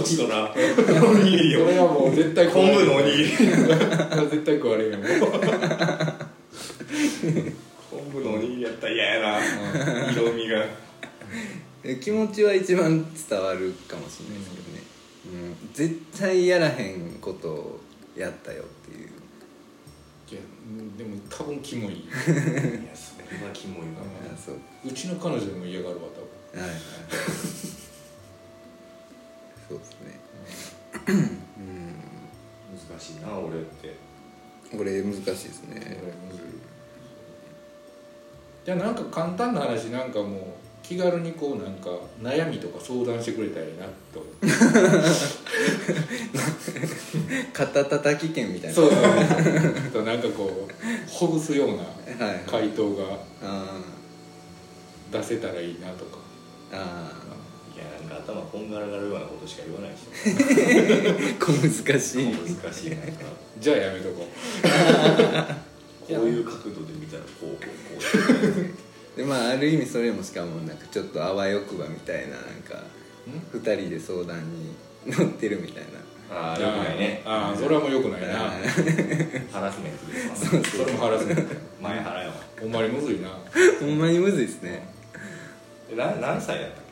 っちとらおにぎりをそれはもう絶対昆布のおにぎり絶対食われへんよ昆布のおにぎりやったら嫌やな色味が気持ちは一番伝わるかもしれないですけどね、うん、絶対やらへんことをやったよっていういやでも多分キモいいやそれはキモいなあそううちの彼女も嫌がるわ多はいはいそうですね。うん。難しいな俺って。これ難しいです分ね。じゃあなんか簡単な話なんかもう気軽にこうなんか悩みとか相談してくれたらいいなと。思って肩たたき券みたいな。そう。そうそうなんかこうほぐすような回答があ出せたらいいなとか。ーあいやなんか頭こんがらがるようなことしか言わないしー 小難しい。難しいなんか。じゃあやめとこ こういう角度で見たらこうこうこう。でまあある意味それもしかもなんかちょっとあわよくばみたいななんかう二人で相談に乗ってるみたいな。ああよくないね。ああそれはもうよくないな。ハラスメントですわ。それもハラスメント。前払えわほんまにむずいな。ほんまにむずいですね。えな何歳やったっ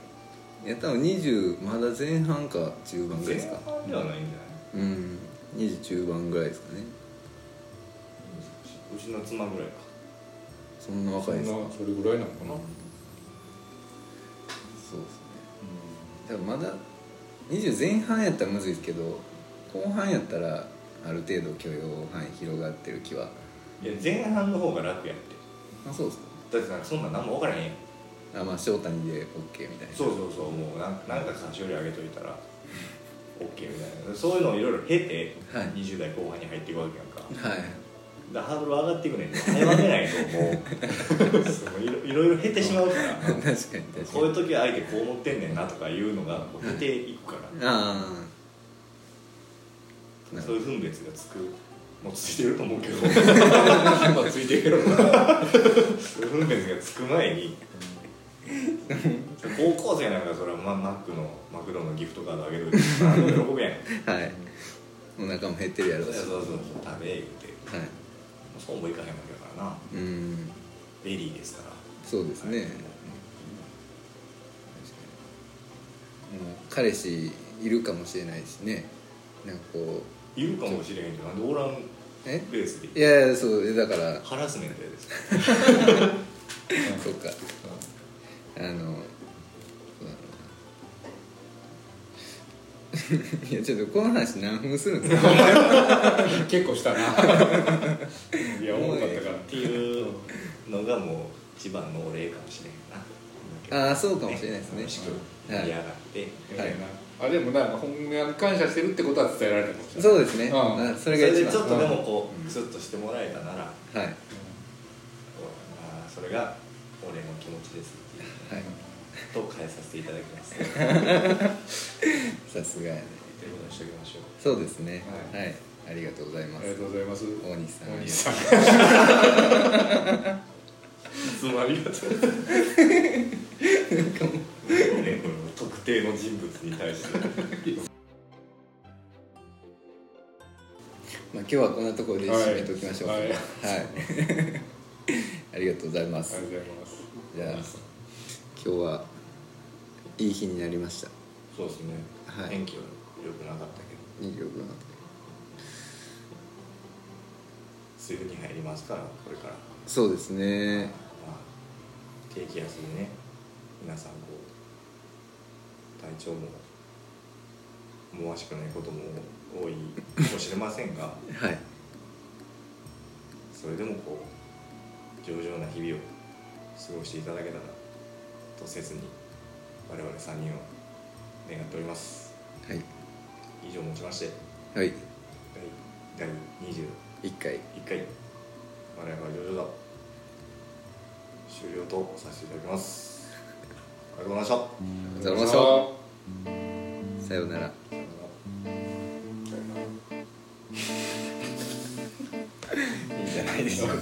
いや多分20まだ前半か中盤けぐらいですか。前半ではないんじゃない？うん20中盤ぐらいですかね。うちの妻ぐらいか。そんな若いですか？そんなそれぐらいなのかな、そうですね。だからまだ20前半やったらむずいですけど後半やったらある程度許容範囲広がってる気は。いや前半の方が楽やって。あそうですか。だってなんかそんなん何も分からへんやんあまあ翔谷で OK みたいな。そうそうそうもうなんなんか菓子折りあげといたら OK みたいな。そういうのをいろいろ経て、はい。20代後半に入っていくわけやんか。はい。だハードル上がっていくねん早めないともう。いろいろ経てしまうから。確かに確かに。こういう時は相手こう思ってんねんなとかいうのがこう経ていくから、ああそういう分別がつくもうついてると思うけど。まあついてるよな。そういう分別がつく前に 高校生なんかそれは。ママックのマクドのギフトカードあげといて何でも喜ぶやん。どはい。お腹も減ってるやろ。そうそうそう食べ言うて。はい。そうもいかへんわけだからな。うん。ベリーですから。そうですね、もう彼氏いるかもしれないしね。なんかこう。いるかもしれへんけどなんでおらんえベースで。いやいやそう。だから。ハラスメントやで。す そうか。うだろうないやちょっとこの話何分するんですか？結構したな。いや重かったからっていうのがもう一番のお礼かもしれへんな。ああそうかもしれないですね。楽しくはい。盛り上がって、はい。あでもな本音に感謝してるってことは伝えられたかもしれないそうですね、うん。あそそれれが一番。でちょっとでもこうクスッとしてもらえたなら、はい。こうあーそれが気持ちですっていう。はい。と変えさせていただきます。というさすがやね。ことにしておきましょうそうですね。ははい、ありがとうございます。ありがとうございます。大西さん。大西さん。いつもありがとう。ね特定の人物に対してまあ、今日はこんなところで締めておきましょうか。はい。はい。ありがとうございます。ありがとうございますじゃあ今日はいい日になりました。そうですね、はい。天気は良くなかったけど。26な梅雨に入りますからこれから、そうですね。まあ、低気圧でね皆さんこう体調も思わしくないことも多いかもしれませんが はい。それでもこう上々な日々を過ごしていただけたらとせずに我々3人は願っております。はい。以上をもちましてはい。第第21 1回回。我々はジョジョだ終了とさせていただきます。ありがとうございました。ありがとうございました。さようなら。さよならいいんじゃないでしょうか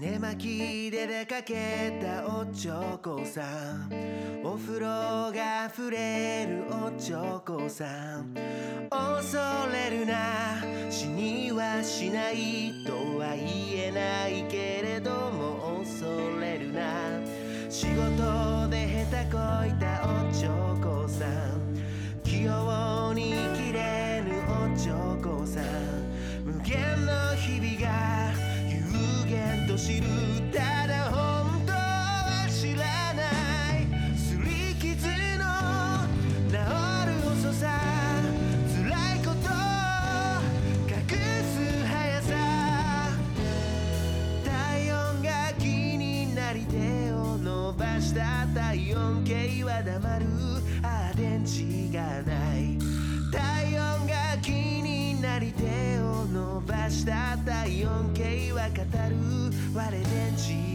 寝巻きで出かけたおちょこさん。お風呂が溢れるおちょこさん。恐れるな死にはしないとは言えないけれども恐れるな。仕事で下手こいたさ器用に切れぬおちょこさん。無限の日々が有限と知るただ本当伝った 4K は語る。我電池